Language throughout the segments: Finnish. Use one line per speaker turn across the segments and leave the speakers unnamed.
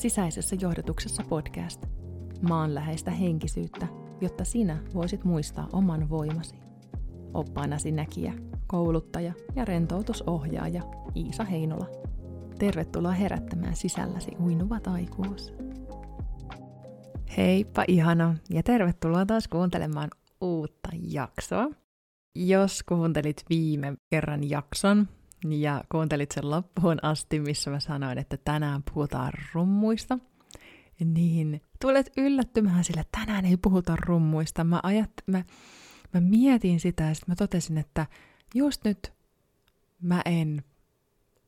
Sisäisessä johdotuksessa podcast. Maanläheistä henkisyyttä, jotta sinä voisit muistaa oman voimasi. Oppaanasi näkijä, kouluttaja ja rentoutusohjaaja Iisa Heinola. Tervetuloa herättämään sisälläsi uinuva taikuus. Heippa ihana ja tervetuloa taas kuuntelemaan uutta jaksoa. Jos kuuntelit viime kerran jakson ja kuuntelit sen loppuun asti, missä mä sanoin, että tänään puhutaan rummuista, niin tulet yllättymään sillä, tänään ei puhuta rummuista. Mä, ajat, mä, mä mietin sitä ja sitten mä totesin, että just nyt mä en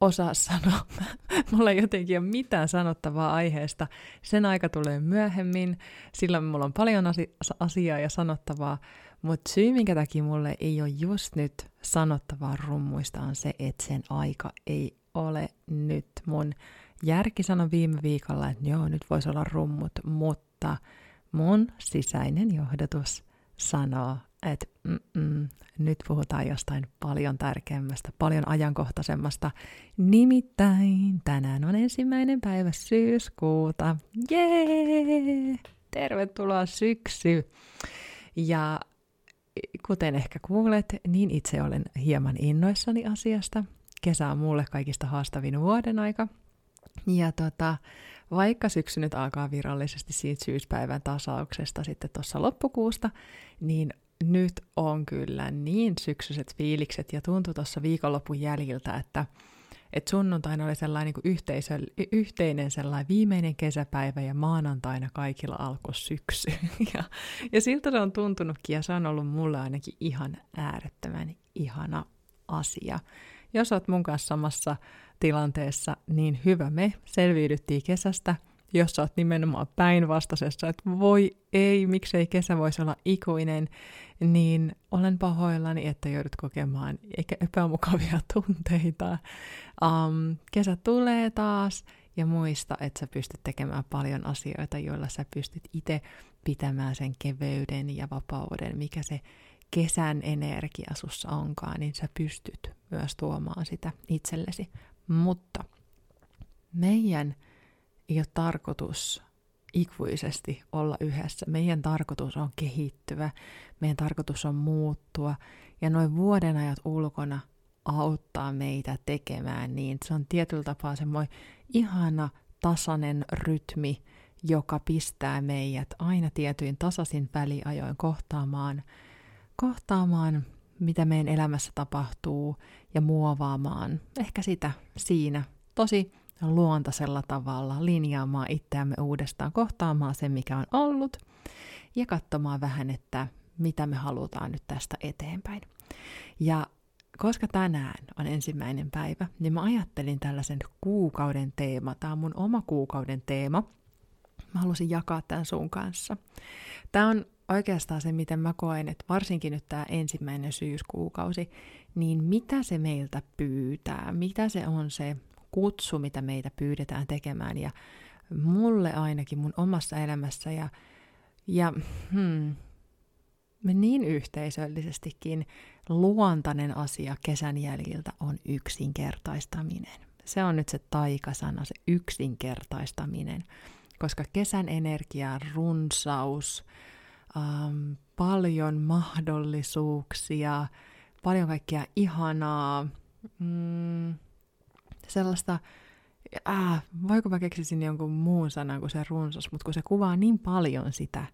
osaa sanoa. mulla ei jotenkin ole mitään sanottavaa aiheesta. Sen aika tulee myöhemmin, sillä mulla on paljon asiaa ja sanottavaa, mutta syy, minkä takia mulle ei ole just nyt sanottavaa rummuista, on se, että sen aika ei ole nyt. Mun järki sanoi viime viikolla, että joo, nyt voisi olla rummut, mutta mun sisäinen johdatus sanoo, että mm-mm, nyt puhutaan jostain paljon tärkeämmästä, paljon ajankohtaisemmasta. Nimittäin tänään on ensimmäinen päivä syyskuuta. Jee! Tervetuloa syksy! Ja kuten ehkä kuulet, niin itse olen hieman innoissani asiasta. Kesä on mulle kaikista haastavin vuoden aika. Ja tota, vaikka syksy nyt alkaa virallisesti siitä syyspäivän tasauksesta sitten tuossa loppukuusta, niin nyt on kyllä niin syksyiset fiilikset ja tuntuu tuossa viikonlopun jäljiltä, että et sunnuntaina oli sellainen niin yhteisö, yhteinen sellainen viimeinen kesäpäivä ja maanantaina kaikilla alkoi syksy. Ja, ja siltä se on tuntunutkin ja se on ollut mulle ainakin ihan äärettömän ihana asia. Jos oot mun kanssa samassa tilanteessa, niin hyvä me selviydyttiin kesästä – jos sä oot nimenomaan päinvastaisessa, että voi ei, miksei kesä voisi olla ikuinen, niin olen pahoillani, että joudut kokemaan epämukavia tunteita. Um, kesä tulee taas ja muista, että sä pystyt tekemään paljon asioita, joilla sä pystyt itse pitämään sen keveyden ja vapauden, mikä se kesän energia sussa onkaan, niin sä pystyt myös tuomaan sitä itsellesi. Mutta meidän ei ole tarkoitus ikuisesti olla yhdessä. Meidän tarkoitus on kehittyvä, meidän tarkoitus on muuttua ja noin vuoden ajat ulkona auttaa meitä tekemään niin. Se on tietyllä tapaa semmoinen ihana tasainen rytmi, joka pistää meidät aina tietyin tasaisin väliajoin kohtaamaan, kohtaamaan, mitä meidän elämässä tapahtuu ja muovaamaan ehkä sitä siinä tosi luontaisella tavalla linjaamaan itseämme uudestaan, kohtaamaan sen, mikä on ollut, ja katsomaan vähän, että mitä me halutaan nyt tästä eteenpäin. Ja koska tänään on ensimmäinen päivä, niin mä ajattelin tällaisen kuukauden teema. Tämä on mun oma kuukauden teema. Mä halusin jakaa tämän sun kanssa. Tämä on oikeastaan se, miten mä koen, että varsinkin nyt tämä ensimmäinen syyskuukausi, niin mitä se meiltä pyytää, mitä se on se kutsu, mitä meitä pyydetään tekemään. Ja mulle ainakin mun omassa elämässä ja, ja hmm, me niin yhteisöllisestikin luontainen asia kesän jäljiltä on yksinkertaistaminen. Se on nyt se taikasana, se yksinkertaistaminen, koska kesän energia, runsaus, ähm, paljon mahdollisuuksia, paljon kaikkea ihanaa, mm, sellaista, äh, voiko mä keksisin jonkun muun sanan kuin se runsas, mutta kun se kuvaa niin paljon sitä,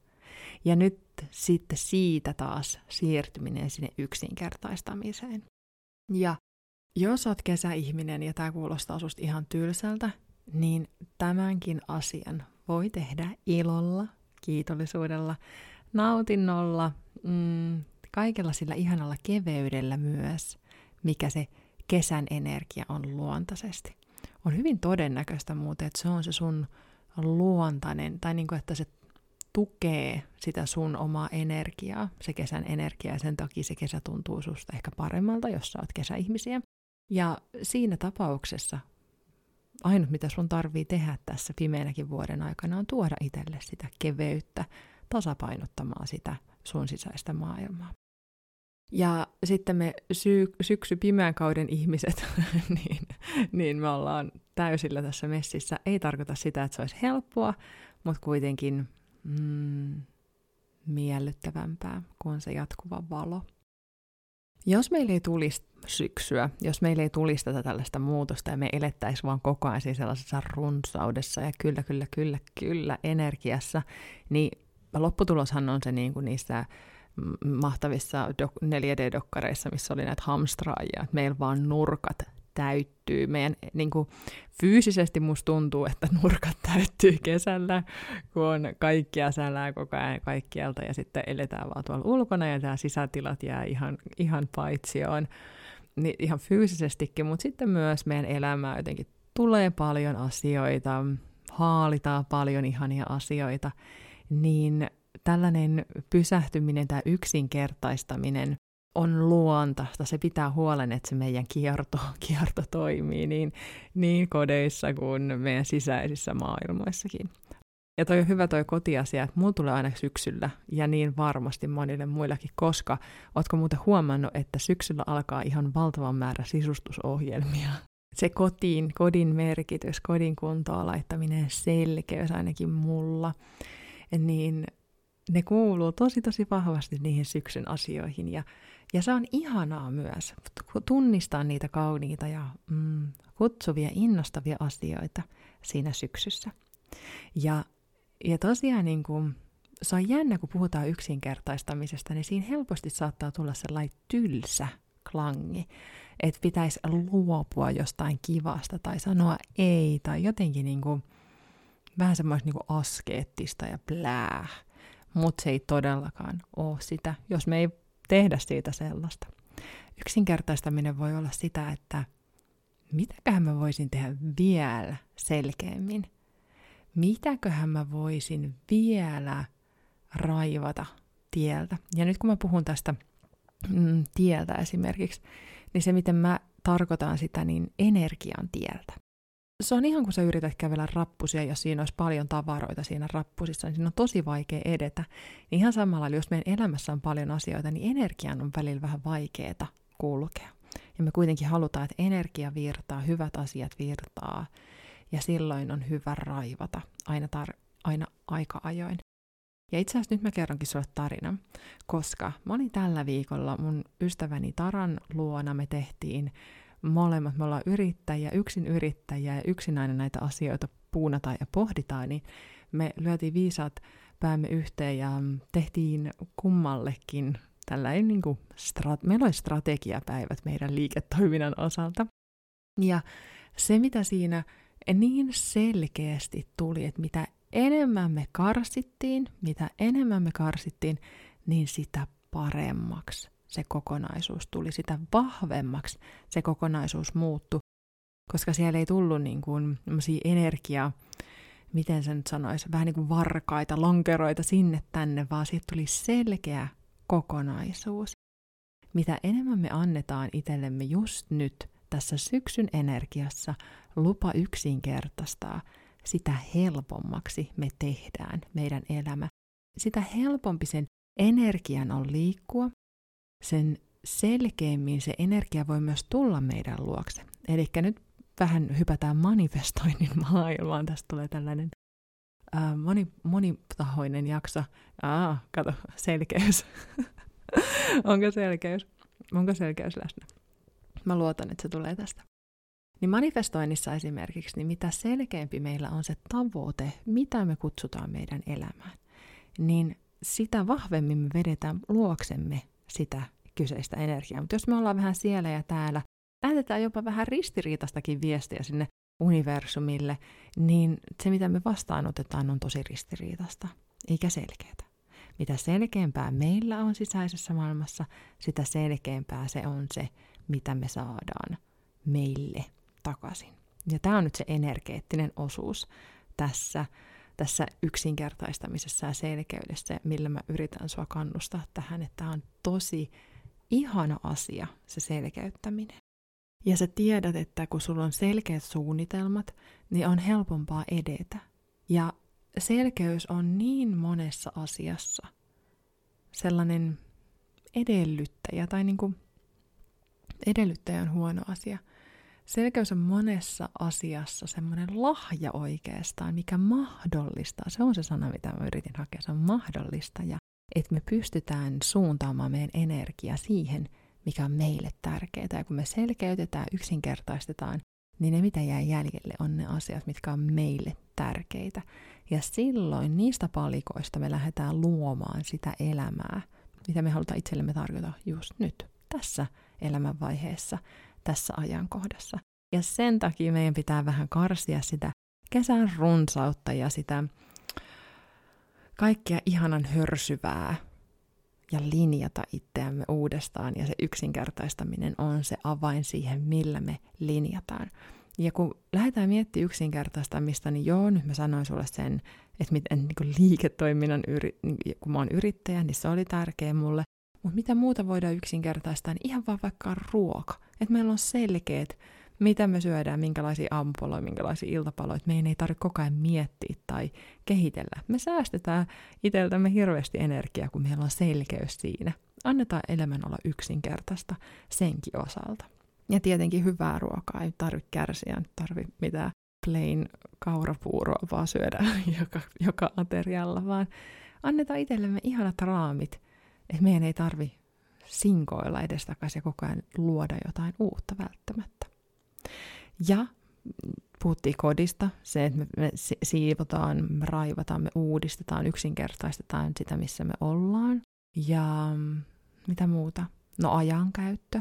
ja nyt sitten siitä taas siirtyminen sinne yksinkertaistamiseen. Ja jos oot kesäihminen ja tämä kuulostaa susta ihan tylsältä, niin tämänkin asian voi tehdä ilolla, kiitollisuudella, nautinnolla, mm, kaikella sillä ihanalla keveydellä myös, mikä se kesän energia on luontaisesti. On hyvin todennäköistä muuten, että se on se sun luontainen, tai niin kuin, että se tukee sitä sun omaa energiaa, se kesän energia, ja sen takia se kesä tuntuu susta ehkä paremmalta, jos sä oot kesäihmisiä. Ja siinä tapauksessa ainut, mitä sun tarvii tehdä tässä pimeänäkin vuoden aikana, on tuoda itselle sitä keveyttä, tasapainottamaan sitä sun sisäistä maailmaa. Ja sitten me sy- syksy pimeän kauden ihmiset, niin, niin me ollaan täysillä tässä messissä ei tarkoita sitä, että se olisi helppoa, mutta kuitenkin mm, miellyttävämpää kuin se jatkuva valo. Jos meillä ei tulisi syksyä, jos meillä ei tulisi tätä tällaista muutosta ja me elettäisiin vaan koko ajan sellaisessa runsaudessa ja kyllä, kyllä, kyllä, kyllä energiassa, niin lopputuloshan on se niin kuin niissä mahtavissa 4D-dokkareissa, missä oli näitä hamstraajia, meillä vaan nurkat täyttyy. Meidän niin kuin, fyysisesti musta tuntuu, että nurkat täyttyy kesällä, kun on kaikkia sälää koko ajan kaikkialta ja sitten eletään vaan tuolla ulkona ja tämä sisätilat jää ihan, ihan paitsioon. Niin ihan fyysisestikin, mutta sitten myös meidän elämää jotenkin tulee paljon asioita, haalitaan paljon ihania asioita, niin tällainen pysähtyminen tai yksinkertaistaminen on luontaista. Se pitää huolen, että se meidän kierto, kierto toimii niin, niin kodeissa kuin meidän sisäisissä maailmoissakin. Ja toi on hyvä toi kotiasia, että mulla tulee aina syksyllä, ja niin varmasti monille muillakin, koska ootko muuten huomannut, että syksyllä alkaa ihan valtavan määrä sisustusohjelmia. Se kotiin, kodin merkitys, kodin kuntoa laittaminen, selkeys ainakin mulla, niin ne kuuluu tosi tosi vahvasti niihin syksyn asioihin ja, ja se on ihanaa myös tunnistaa niitä kauniita ja mm, kutsuvia, innostavia asioita siinä syksyssä. Ja, ja tosiaan niin kuin, se on jännä, kun puhutaan yksinkertaistamisesta, niin siinä helposti saattaa tulla sellainen tylsä klangi, että pitäisi luopua jostain kivasta tai sanoa ei tai jotenkin niin kuin, vähän semmoista niin askeettista ja plää mutta se ei todellakaan ole sitä, jos me ei tehdä siitä sellaista. Yksinkertaistaminen voi olla sitä, että mitäköhän mä voisin tehdä vielä selkeämmin. Mitäköhän mä voisin vielä raivata tieltä. Ja nyt kun mä puhun tästä mm, tieltä esimerkiksi, niin se miten mä tarkoitan sitä, niin energian tieltä se on ihan kuin sä yrität kävellä rappusia, ja siinä olisi paljon tavaroita siinä rappusissa, niin siinä on tosi vaikea edetä. Niin ihan samalla, jos meidän elämässä on paljon asioita, niin energian on välillä vähän vaikeeta kulkea. Ja me kuitenkin halutaan, että energia virtaa, hyvät asiat virtaa, ja silloin on hyvä raivata aina, tar- aina aika ajoin. Ja itse asiassa nyt mä kerronkin sulle tarinan, koska mä olin tällä viikolla mun ystäväni Taran luona, me tehtiin molemmat, me ollaan yrittäjiä, yksin yrittäjiä ja yksinäinen näitä asioita puunataan ja pohditaan, niin me lyötiin viisaat päämme yhteen ja tehtiin kummallekin tällainen niin kuin strat- meillä oli strategiapäivät meidän liiketoiminnan osalta. Ja se, mitä siinä niin selkeästi tuli, että mitä enemmän me karsittiin, mitä enemmän me karsittiin, niin sitä paremmaksi se kokonaisuus tuli, sitä vahvemmaksi se kokonaisuus muuttui, koska siellä ei tullut niin kuin energiaa, miten sen nyt sanoisi, vähän niin kuin varkaita, lonkeroita sinne tänne, vaan siitä tuli selkeä kokonaisuus. Mitä enemmän me annetaan itsellemme just nyt tässä syksyn energiassa lupa yksinkertaistaa, sitä helpommaksi me tehdään meidän elämä. Sitä helpompi sen energian on liikkua, sen selkeämmin se energia voi myös tulla meidän luokse. Eli nyt vähän hypätään manifestoinnin maailmaan. Tästä tulee tällainen ää, moni, monitahoinen jakso. Aa, kato, selkeys. Onko selkeys? Onko selkeys läsnä? Mä luotan, että se tulee tästä. Niin manifestoinnissa esimerkiksi, niin mitä selkeämpi meillä on se tavoite, mitä me kutsutaan meidän elämään, niin sitä vahvemmin me vedetään luoksemme sitä kyseistä energiaa. Mutta jos me ollaan vähän siellä ja täällä, lähetetään jopa vähän ristiriitastakin viestiä sinne universumille, niin se mitä me vastaanotetaan on tosi ristiriitasta, eikä selkeää. Mitä selkeämpää meillä on sisäisessä maailmassa, sitä selkeämpää se on se, mitä me saadaan meille takaisin. Ja tämä on nyt se energeettinen osuus tässä tässä yksinkertaistamisessa ja selkeydessä, millä mä yritän sua kannustaa tähän, että tämä on tosi ihana asia, se selkeyttäminen. Ja sä tiedät, että kun sulla on selkeät suunnitelmat, niin on helpompaa edetä. Ja selkeys on niin monessa asiassa sellainen edellyttäjä, tai niin kuin edellyttäjä on huono asia. Selkeys on monessa asiassa semmoinen lahja oikeastaan, mikä mahdollistaa. Se on se sana, mitä mä yritin hakea. Se on mahdollista ja että me pystytään suuntaamaan meidän energia siihen, mikä on meille tärkeää. Ja kun me selkeytetään, yksinkertaistetaan, niin ne mitä jää jäljelle on ne asiat, mitkä on meille tärkeitä. Ja silloin niistä palikoista me lähdetään luomaan sitä elämää, mitä me halutaan itsellemme tarjota just nyt, tässä elämänvaiheessa, tässä ajankohdassa. Ja sen takia meidän pitää vähän karsia sitä kesän runsautta ja sitä kaikkea ihanan hörsyvää ja linjata itseämme uudestaan. Ja se yksinkertaistaminen on se avain siihen, millä me linjataan. Ja kun lähdetään miettimään yksinkertaistamista, niin joo, nyt mä sanoin sulle sen, että miten niin liiketoiminnan, yri, kun mä oon yrittäjä, niin se oli tärkeä mulle. Mutta mitä muuta voidaan yksinkertaistaa, niin ihan vaan vaikka ruoka. Että meillä on selkeät, mitä me syödään, minkälaisia aamupaloja, minkälaisia iltapaloja. Meidän ei tarvitse koko ajan miettiä tai kehitellä. Me säästetään itseltämme hirveästi energiaa, kun meillä on selkeys siinä. Annetaan elämän olla yksinkertaista senkin osalta. Ja tietenkin hyvää ruokaa, ei tarvitse kärsiä, ei tarvitse mitään plain kaurapuuroa vaan syödä joka, joka aterialla, vaan annetaan itsellemme ihanat raamit, että meidän ei tarvi sinkoilla edestakaisin ja koko ajan luoda jotain uutta välttämättä. Ja puhuttiin kodista, se, että me siivotaan, me raivataan, me uudistetaan, yksinkertaistetaan sitä, missä me ollaan. Ja mitä muuta? No ajankäyttö,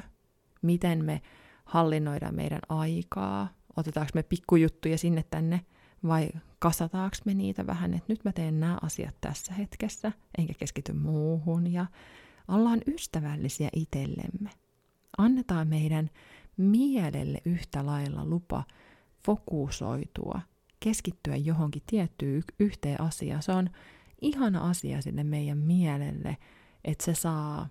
miten me hallinnoidaan meidän aikaa, otetaanko me pikkujuttuja sinne tänne vai kasataanko me niitä vähän, että nyt mä teen nämä asiat tässä hetkessä, enkä keskity muuhun ja ollaan ystävällisiä itsellemme. Annetaan meidän mielelle yhtä lailla lupa fokusoitua, keskittyä johonkin tiettyyn yhteen asiaan. Se on ihana asia sinne meidän mielelle, että se saa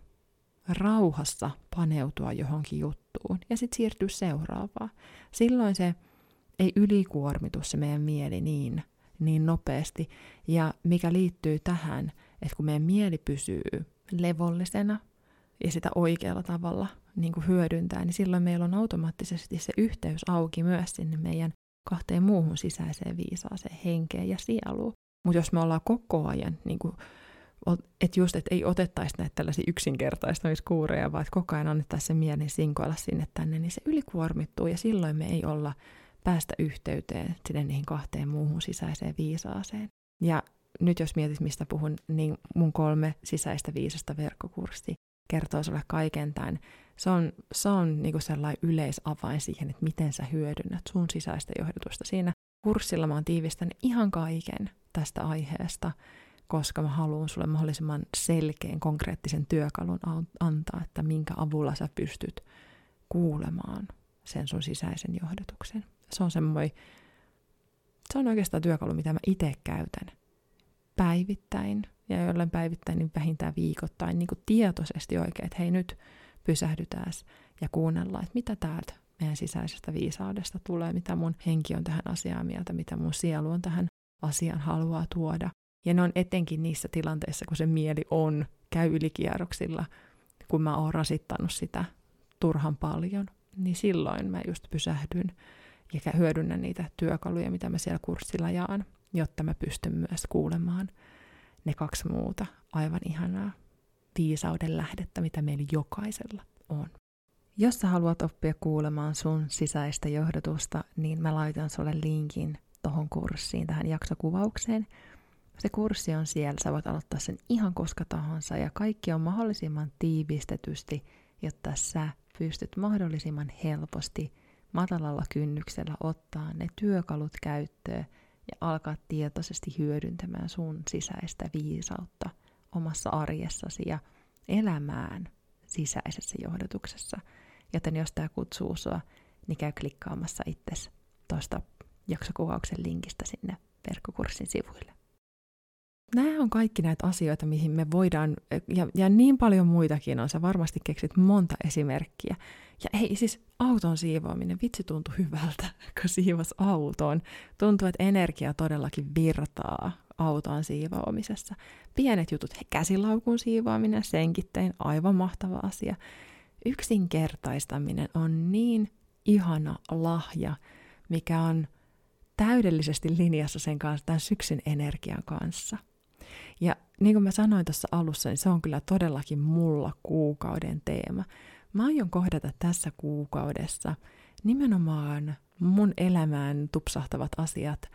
rauhassa paneutua johonkin juttuun ja sitten siirtyä seuraavaan. Silloin se ei ylikuormitu se meidän mieli niin, niin nopeasti. Ja mikä liittyy tähän, että kun meidän mieli pysyy levollisena ja sitä oikealla tavalla niin kuin hyödyntää, niin silloin meillä on automaattisesti se yhteys auki myös sinne meidän kahteen muuhun sisäiseen viisaaseen henkeen ja sieluun. Mutta jos me ollaan koko ajan niin kuin että just, että ei otettaisi näitä tällaisia yksinkertaistamiskuureja, vaan että koko ajan annettaisiin se mielen sinkoilla sinne tänne, niin se ylikuormittuu ja silloin me ei olla päästä yhteyteen sinne niihin kahteen muuhun sisäiseen viisaaseen. Ja nyt jos mietit, mistä puhun, niin mun kolme sisäistä viisasta verkkokurssi kertoo sulle kaiken tämän. Se on, se on niin sellainen yleisavain siihen, että miten sä hyödynnät sun sisäistä johdatusta. Siinä kurssilla mä oon tiivistänyt ihan kaiken tästä aiheesta koska mä haluan sulle mahdollisimman selkeän, konkreettisen työkalun antaa, että minkä avulla sä pystyt kuulemaan sen sun sisäisen johdatuksen. Se on semmoinen, se on oikeastaan työkalu, mitä mä itse käytän päivittäin, ja jollain päivittäin niin vähintään viikoittain niin kuin tietoisesti oikein, että hei nyt pysähdytään ja kuunnellaan, että mitä täältä meidän sisäisestä viisaudesta tulee, mitä mun henki on tähän asiaan mieltä, mitä mun sielu on tähän asiaan haluaa tuoda. Ja ne on etenkin niissä tilanteissa, kun se mieli on, käy ylikierroksilla, kun mä oon rasittanut sitä turhan paljon, niin silloin mä just pysähdyn ja hyödynnän niitä työkaluja, mitä mä siellä kurssilla jaan, jotta mä pystyn myös kuulemaan ne kaksi muuta aivan ihanaa viisauden lähdettä, mitä meillä jokaisella on. Jos sä haluat oppia kuulemaan sun sisäistä johdatusta, niin mä laitan sulle linkin tohon kurssiin, tähän jaksokuvaukseen – se kurssi on siellä, sä voit aloittaa sen ihan koska tahansa ja kaikki on mahdollisimman tiivistetysti, jotta sä pystyt mahdollisimman helposti matalalla kynnyksellä ottaa ne työkalut käyttöön ja alkaa tietoisesti hyödyntämään sun sisäistä viisautta omassa arjessasi ja elämään sisäisessä johdatuksessa. Joten jos tämä kutsuu sua, niin käy klikkaamassa itses tuosta jaksokuvauksen linkistä sinne verkkokurssin sivuille nämä on kaikki näitä asioita, mihin me voidaan, ja, ja niin paljon muitakin on, sä varmasti keksit monta esimerkkiä. Ja ei siis auton siivoaminen, vitsi tuntui hyvältä, kun siivos autoon. Tuntuu, että energia todellakin virtaa auton siivoamisessa. Pienet jutut, käsilaukun siivoaminen, senkin tein, aivan mahtava asia. Yksinkertaistaminen on niin ihana lahja, mikä on täydellisesti linjassa sen kanssa, tämän syksyn energian kanssa. Ja niin kuin mä sanoin tuossa alussa, niin se on kyllä todellakin mulla kuukauden teema. Mä aion kohdata tässä kuukaudessa nimenomaan mun elämään tupsahtavat asiat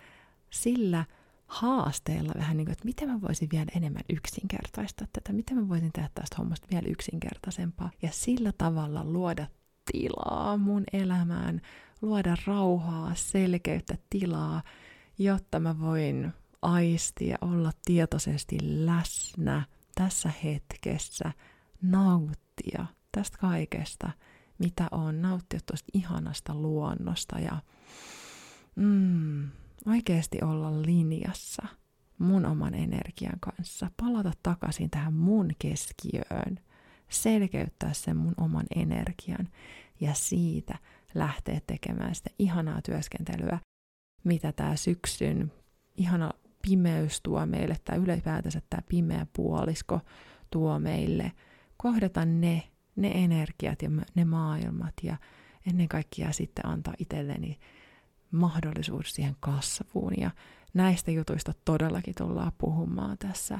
sillä haasteella vähän niin kuin, että miten mä voisin vielä enemmän yksinkertaistaa tätä, miten mä voisin tehdä tästä hommasta vielä yksinkertaisempaa ja sillä tavalla luoda tilaa mun elämään, luoda rauhaa, selkeyttä, tilaa, jotta mä voin aistia, olla tietoisesti läsnä tässä hetkessä, nauttia tästä kaikesta, mitä on, nauttia tuosta ihanasta luonnosta ja mm, oikeasti olla linjassa mun oman energian kanssa, palata takaisin tähän mun keskiöön, selkeyttää sen mun oman energian ja siitä lähteä tekemään sitä ihanaa työskentelyä, mitä tämä syksyn ihana pimeys tuo meille, tai ylipäätänsä tämä pimeä puolisko tuo meille, kohdata ne, ne energiat ja ne maailmat ja ennen kaikkea sitten antaa itselleni mahdollisuus siihen kasvuun. Ja näistä jutuista todellakin tullaan puhumaan tässä,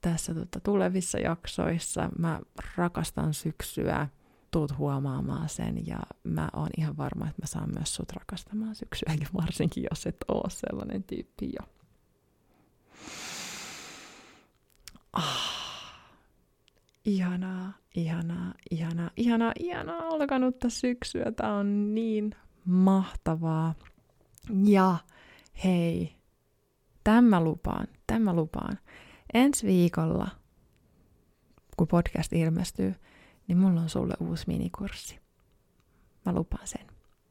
tässä tota, tulevissa jaksoissa. Mä rakastan syksyä, tuut huomaamaan sen ja mä oon ihan varma, että mä saan myös sut rakastamaan syksyä, varsinkin jos et oo sellainen tyyppi jo. Ah, ihanaa, ihanaa, ihanaa, ihanaa, ihanaa alkanutta syksyä. Tää on niin mahtavaa. Ja hei, tämä lupaan, tämä lupaan. Ensi viikolla, kun podcast ilmestyy, niin mulla on sulle uusi minikurssi. Mä lupaan sen.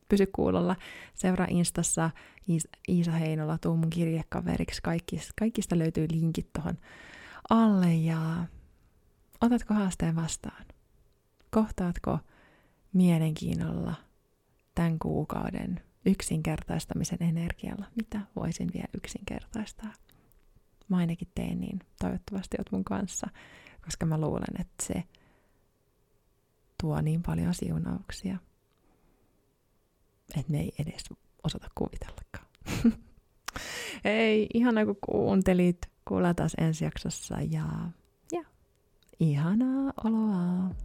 Pysy kuulolla. Seuraa Instassa Iisa Heinola, tuu mun kirjekaveriksi. Kaikista, kaikista löytyy linkit tuohon alle ja otatko haasteen vastaan? Kohtaatko mielenkiinnolla tämän kuukauden yksinkertaistamisen energialla? Mitä voisin vielä yksinkertaistaa? Mä ainakin teen niin. Toivottavasti oot mun kanssa, koska mä luulen, että se tuo niin paljon siunauksia, että me ei edes osata kuvitellakaan. Hei, ihana kun kuuntelit. Kuullaan taas ensi jaksossa ja, ja ihanaa oloa.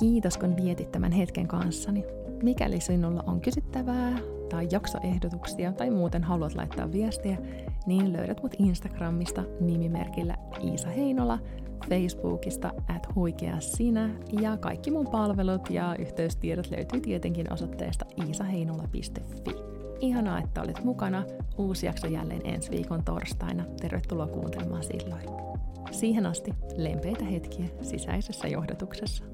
Kiitos kun vietit tämän hetken kanssani. Mikäli sinulla on kysyttävää tai jaksoehdotuksia tai muuten haluat laittaa viestiä, niin löydät mut Instagramista nimimerkillä Iisa Heinola, Facebookista at huikea sinä ja kaikki mun palvelut ja yhteystiedot löytyy tietenkin osoitteesta iisaheinola.fi. Ihanaa, että olet mukana. Uusi jakso jälleen ensi viikon torstaina. Tervetuloa kuuntelemaan silloin. Siihen asti lempeitä hetkiä sisäisessä johdatuksessa.